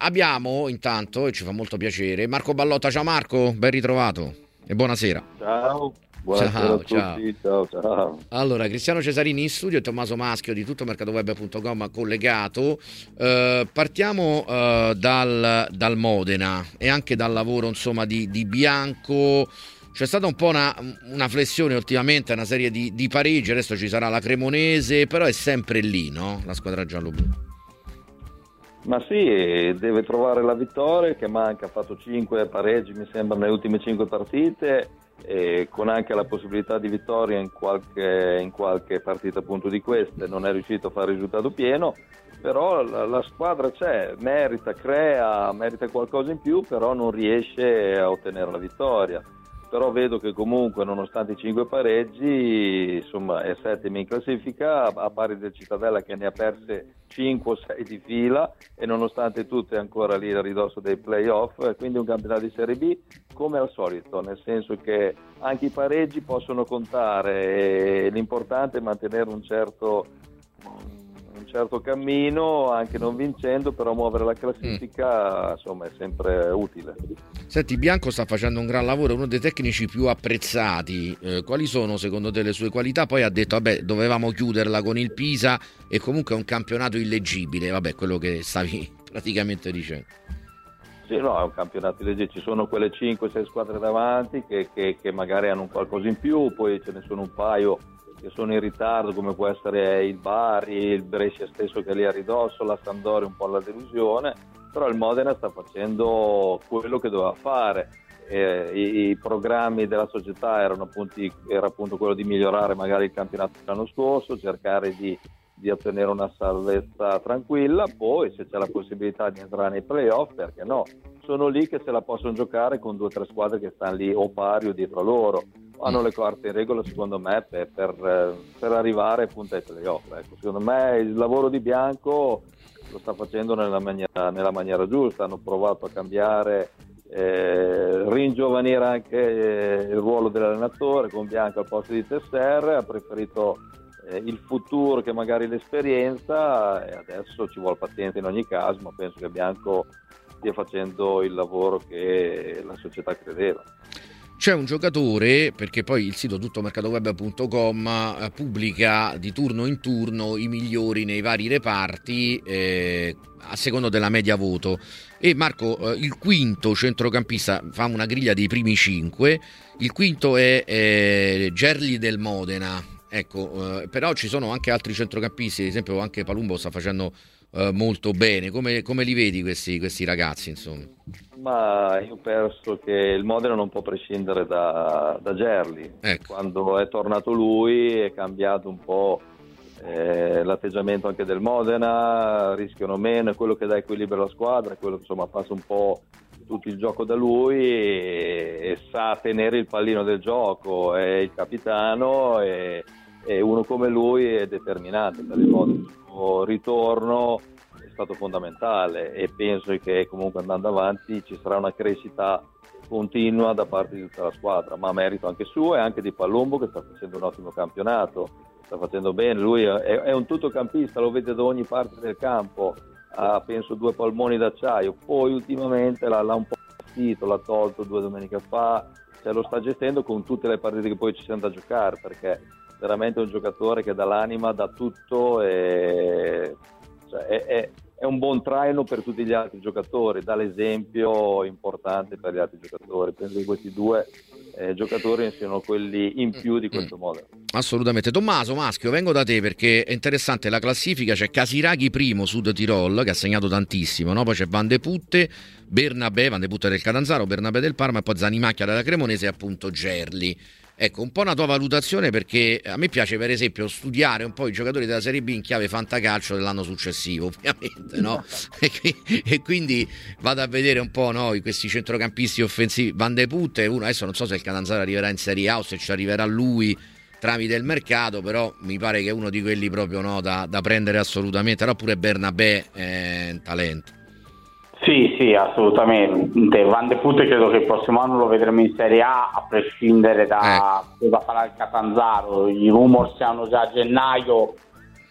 Abbiamo intanto, e ci fa molto piacere, Marco Ballotta. Ciao Marco, ben ritrovato e buonasera. Ciao. Buonasera ciao, ciao. ciao, ciao. Allora, Cristiano Cesarini in studio e Tommaso Maschio di tuttomercatoweb.com collegato. Eh, partiamo eh, dal, dal, Modena e anche dal lavoro insomma, di, di Bianco. C'è stata un po' una, una, flessione ultimamente, una serie di, di pareggi, adesso ci sarà la Cremonese, però è sempre lì, no? La squadra giallo-blu. Ma sì, deve trovare la vittoria che manca, ha fatto 5 pareggi mi sembra nelle ultime 5 partite e con anche la possibilità di vittoria in qualche, in qualche partita appunto di queste, non è riuscito a fare risultato pieno, però la, la, squadra c'è, merita, crea, merita qualcosa in più, però non riesce a ottenere la vittoria. Però vedo che comunque nonostante i cinque pareggi insomma, è settimo in classifica a pari del Cittadella che ne ha perse 5 o 6 di fila e nonostante tutto è ancora lì a ridosso dei playoff quindi un campionato di Serie B come al solito nel senso che anche i pareggi possono contare e l'importante è mantenere un certo certo cammino, anche non vincendo, però muovere la classifica mm. insomma, è sempre utile. Senti, Bianco sta facendo un gran lavoro, è uno dei tecnici più apprezzati. Eh, quali sono secondo te le sue qualità? Poi ha detto, vabbè, dovevamo chiuderla con il Pisa e comunque è un campionato illeggibile, vabbè, quello che stavi praticamente dicendo. Sì, no, è un campionato illeggibile, ci sono quelle 5-6 squadre davanti che, che, che magari hanno un qualcosa in più, poi ce ne sono un paio che sono in ritardo come può essere il Bari, il Brescia stesso che è lì a ridosso, la Sandoria un po' la delusione, però il Modena sta facendo quello che doveva fare. Eh, i, i, programmi della società erano appunto, era appunto quello di migliorare magari il campionato dell'anno scorso, cercare di, di ottenere una salvezza tranquilla, poi se c'è la possibilità di entrare nei playoff, perché no? Sono lì che se la possono giocare con due o tre squadre che stanno lì o pari o dietro loro hanno le carte in regola secondo me per, per, per arrivare appunto ai playoff. Ecco, secondo me il lavoro di Bianco lo sta facendo nella maniera, nella maniera giusta, hanno provato a cambiare, eh, ringiovanire anche eh, il ruolo dell'allenatore con Bianco al posto di Tesser, ha preferito eh, il futuro che magari l'esperienza e adesso ci vuole pazienza in ogni caso, ma penso che Bianco stia facendo il lavoro che la società credeva. C'è un giocatore, perché poi il sito tuttomercatoweb.com eh, pubblica di turno in turno i migliori nei vari reparti eh, a secondo della media voto. E Marco, eh, il quinto centrocampista fa una griglia dei primi cinque, il quinto è eh, Gerli del Modena. Ecco, eh, però ci sono anche altri centrocampisti, ad esempio anche Palumbo sta facendo eh, molto bene. Come, come, li vedi questi, questi ragazzi? Insomma? Ma io penso che il Modena non può prescindere da, da Gerli. Ecco. Quando è tornato lui è cambiato un po' eh, l'atteggiamento anche del Modena, rischiano meno, è quello che dà equilibrio alla squadra, è quello che insomma passa un po' tutto il gioco da lui e, e sa tenere il pallino del gioco, è il capitano e, e uno come lui è determinante per il Modena ritorno è stato fondamentale e penso che comunque andando avanti ci sarà una crescita continua da parte di tutta la squadra, ma merito anche suo e anche di Palumbo che sta facendo un ottimo campionato, sta facendo bene, lui è, è un tuttocampista, lo vede da ogni parte del campo, ha penso due polmoni d'acciaio, poi ultimamente l'ha, l'ha un po' partito, l'ha tolto due domeniche fa, cioè lo sta gestendo con tutte le partite che poi ci sono da giocare perché veramente un giocatore che dà l'anima, dà tutto e cioè, è, è, è, un buon traino per tutti gli altri giocatori, dà l'esempio importante per gli altri giocatori. Penso che questi due eh, giocatori siano quelli in più di questo mm. modo. Assolutamente. Tommaso Maschio, vengo da te perché è interessante la classifica, c'è Casiraghi primo Sud Tirol che ha segnato tantissimo, no? poi c'è Van de Putte, Bernabé, Van de Putte del Catanzaro, Bernabé del Parma e poi Zanimacchia della Cremonese e appunto Gerli. Ecco, un po' una tua valutazione perché a me piace per esempio studiare un po' i giocatori della Serie B in chiave fantacalcio dell'anno successivo, ovviamente, no? e, quindi vado a vedere un po' no, questi centrocampisti offensivi. Van de Putte, uno adesso non so se il Catanzaro arriverà in Serie A o se ci arriverà lui tramite il mercato, però mi pare che è uno di quelli proprio no, da, da prendere assolutamente, però pure Bernabé è un talento. Sì, sì, assolutamente. Van de Putte credo che il prossimo anno lo vedremo in Serie A, a prescindere da eh. cosa farà il Catanzaro. I rumor siano già a gennaio,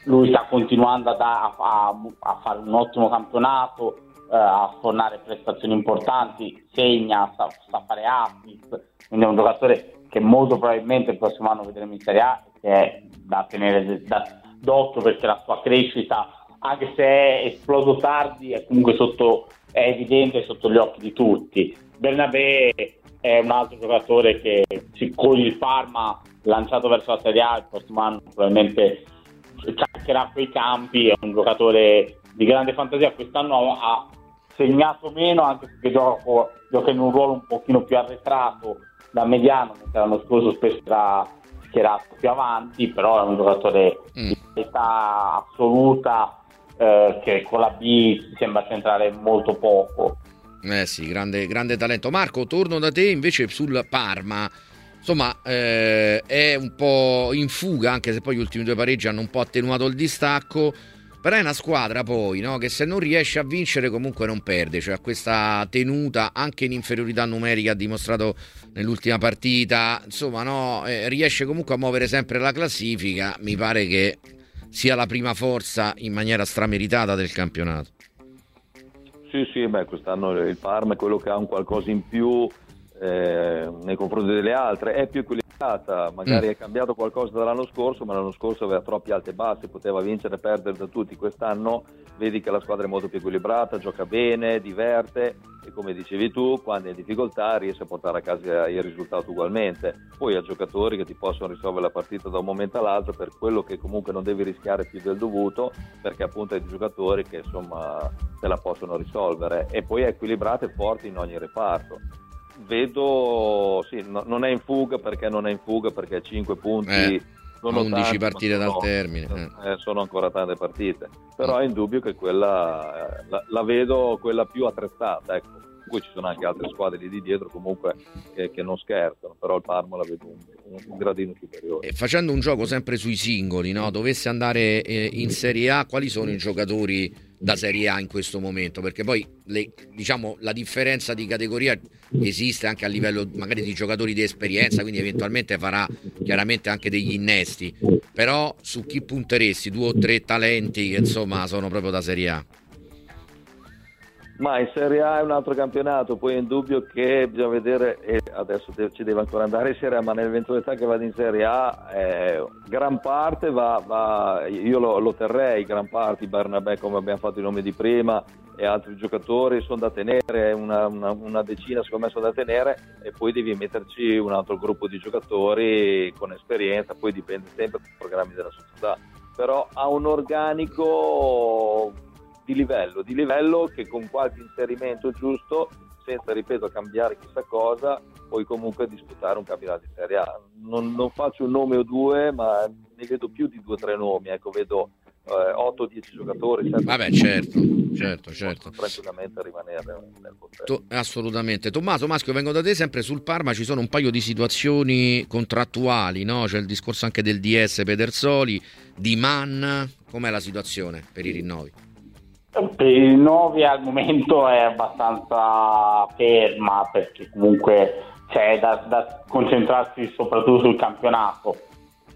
lui sta continuando a, a, a, fare un ottimo campionato. a sfornare prestazioni importanti, segna, sa, sa fare assist, quindi è un giocatore che molto probabilmente il prossimo anno vedremo in Serie A che è da tenere da, d'occhio perché la sua crescita, anche se è esploso tardi, è comunque sotto, è evidente sotto gli occhi di tutti. Bernabé è un altro giocatore che con il Parma lanciato verso la Serie A il prossimo anno probabilmente cercherà quei campi, è un giocatore di grande fantasia, quest'anno ha segnato meno anche perché gioca, gioca in un ruolo un pochino più arretrato da mediano, mentre l'anno scorso spesso era schierato più avanti, però è un giocatore mm. di qualità assoluta eh, che con la B sembra centrare molto poco. Eh sì, grande, grande talento. Marco, torno da te invece sul Parma. Insomma, eh, è un po' in fuga, anche se poi gli ultimi due pareggi hanno un po' attenuato il distacco. Però è una squadra poi no? che se non riesce a vincere comunque non perde, cioè questa tenuta anche in inferiorità numerica ha dimostrato nell'ultima partita, insomma no? eh, riesce comunque a muovere sempre la classifica, mi pare che sia la prima forza in maniera strameritata del campionato. Sì, sì, beh, quest'anno il Parma è quello che ha un qualcosa in più eh, nei confronti delle altre, è più equilibrata, magari mm. è cambiato qualcosa dall'anno scorso, ma l'anno scorso aveva troppi alti e bassi, poteva vincere e perdere da tutti, quest'anno vedi che la squadra è molto più equilibrata, gioca bene, diverte e come dicevi tu, quando è in difficoltà riesce a portare a casa il risultato ugualmente. Poi ha giocatori che ti possono risolvere la partita da un momento all'altro per quello che comunque non devi rischiare più del dovuto, perché appunto hai giocatori che insomma te la possono risolvere e poi è equilibrata e forte in ogni reparto vedo, sì, no, non è in fuga perché non è in fuga perché 5 punti eh, sono 11 tanti, partite sono, dal termine. Eh. Eh, sono ancora tante partite, però è indubbio che quella la, la vedo quella più attrezzata, ecco. Poi ci sono anche altre squadre lì di dietro comunque che, che non scherzano, però il Parma la vedo un, un gradino superiore. E facendo un gioco sempre sui singoli, no? dovesse andare eh, in Serie A, quali sono i giocatori da Serie A in questo momento, perché poi le, diciamo, la differenza di categoria esiste anche a livello magari di giocatori di esperienza, quindi eventualmente farà chiaramente anche degli innesti, però su chi punteresti due o tre talenti che insomma sono proprio da Serie A? Ma in Serie A è un altro campionato, poi è indubbio che bisogna vedere, e adesso ci deve ancora andare in Serie A, ma nell'eventualità che vada in Serie A, eh, gran parte va, va io lo, lo, terrei, gran parte, Barnabè come abbiamo fatto i nomi di prima e altri giocatori sono da tenere, una, una, una decina secondo me sono da tenere e poi devi metterci un altro gruppo di giocatori con esperienza, poi dipende sempre dai programmi della società, però ha un organico di livello, di livello che con qualche inserimento giusto, senza, ripeto, cambiare chissà cosa, puoi comunque disputare un campionato di Serie A. Non, non faccio un nome o due, ma ne vedo più di due o tre nomi, ecco, vedo eh, 8-10 giocatori. Vabbè, certo, certo, certo. Tranquillamente rimanere nel to- assolutamente. Tommaso Maschio, vengo da te sempre sul Parma, ci sono un paio di situazioni contrattuali, no? C'è il discorso anche del DS Pedersoli, di Mann, com'è la situazione per i rinnovi? Per il 9 al momento è abbastanza ferma perché comunque c'è da, da concentrarsi soprattutto sul campionato.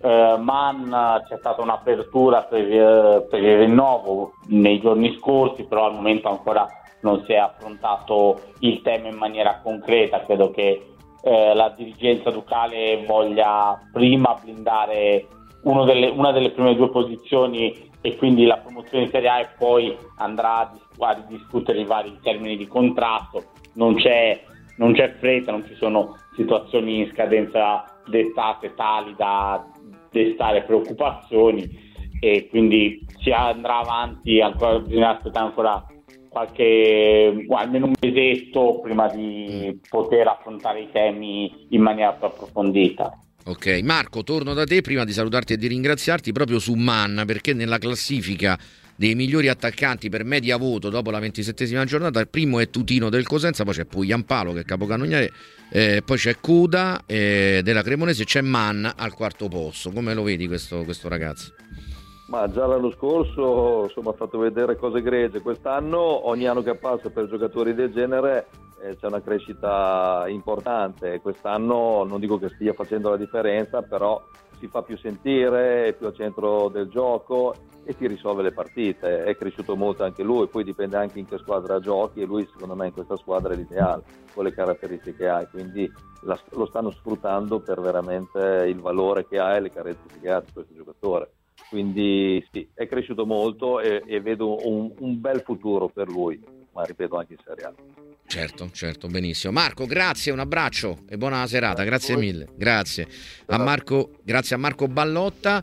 Uh, Man c'è stata un'apertura per, uh, per, il rinnovo nei giorni scorsi, però al momento ancora non si è affrontato il tema in maniera concreta. Credo che uh, la dirigenza ducale voglia prima blindare delle, una delle prime due posizioni e quindi la promozione in Serie A e poi andrà a, a discutere i vari termini di contratto, non c'è, non c'è fretta, non ci sono situazioni in scadenza d'estate tali da destare preoccupazioni e quindi si andrà avanti, ancora, bisogna aspettare ancora qualche, almeno un mesetto prima di poter affrontare i temi in maniera più approfondita. Ok, Marco, torno da te prima di salutarti e di ringraziarti proprio su Manna perché nella classifica dei migliori attaccanti per media voto dopo la ventisettesima giornata il primo è Tutino del Cosenza, poi c'è Pugliampalo che è capocannoniere, eh, poi c'è Cuda eh, della Cremonese e c'è Manna al quarto posto. Come lo vedi questo, questo ragazzo? Ma già l'anno scorso insomma, ha fatto vedere cose gregie, quest'anno ogni anno che passa per giocatori del genere c'è una crescita importante. Quest'anno non dico che stia facendo la differenza, però si fa più sentire, è più al centro del gioco e ti risolve le partite. È cresciuto molto anche lui, poi dipende anche in che squadra giochi e lui secondo me in questa squadra è l'ideale, con le caratteristiche che ha, quindi la, lo stanno sfruttando per veramente il valore che ha e le caratteristiche che ha di questo giocatore. Quindi sì, è cresciuto molto e, e vedo un, un bel futuro per lui, ma ripeto anche in Serie A. Certo, certo, benissimo. Marco, grazie, un abbraccio e buona serata, grazie mille. Grazie a Marco, grazie a Marco Ballotta.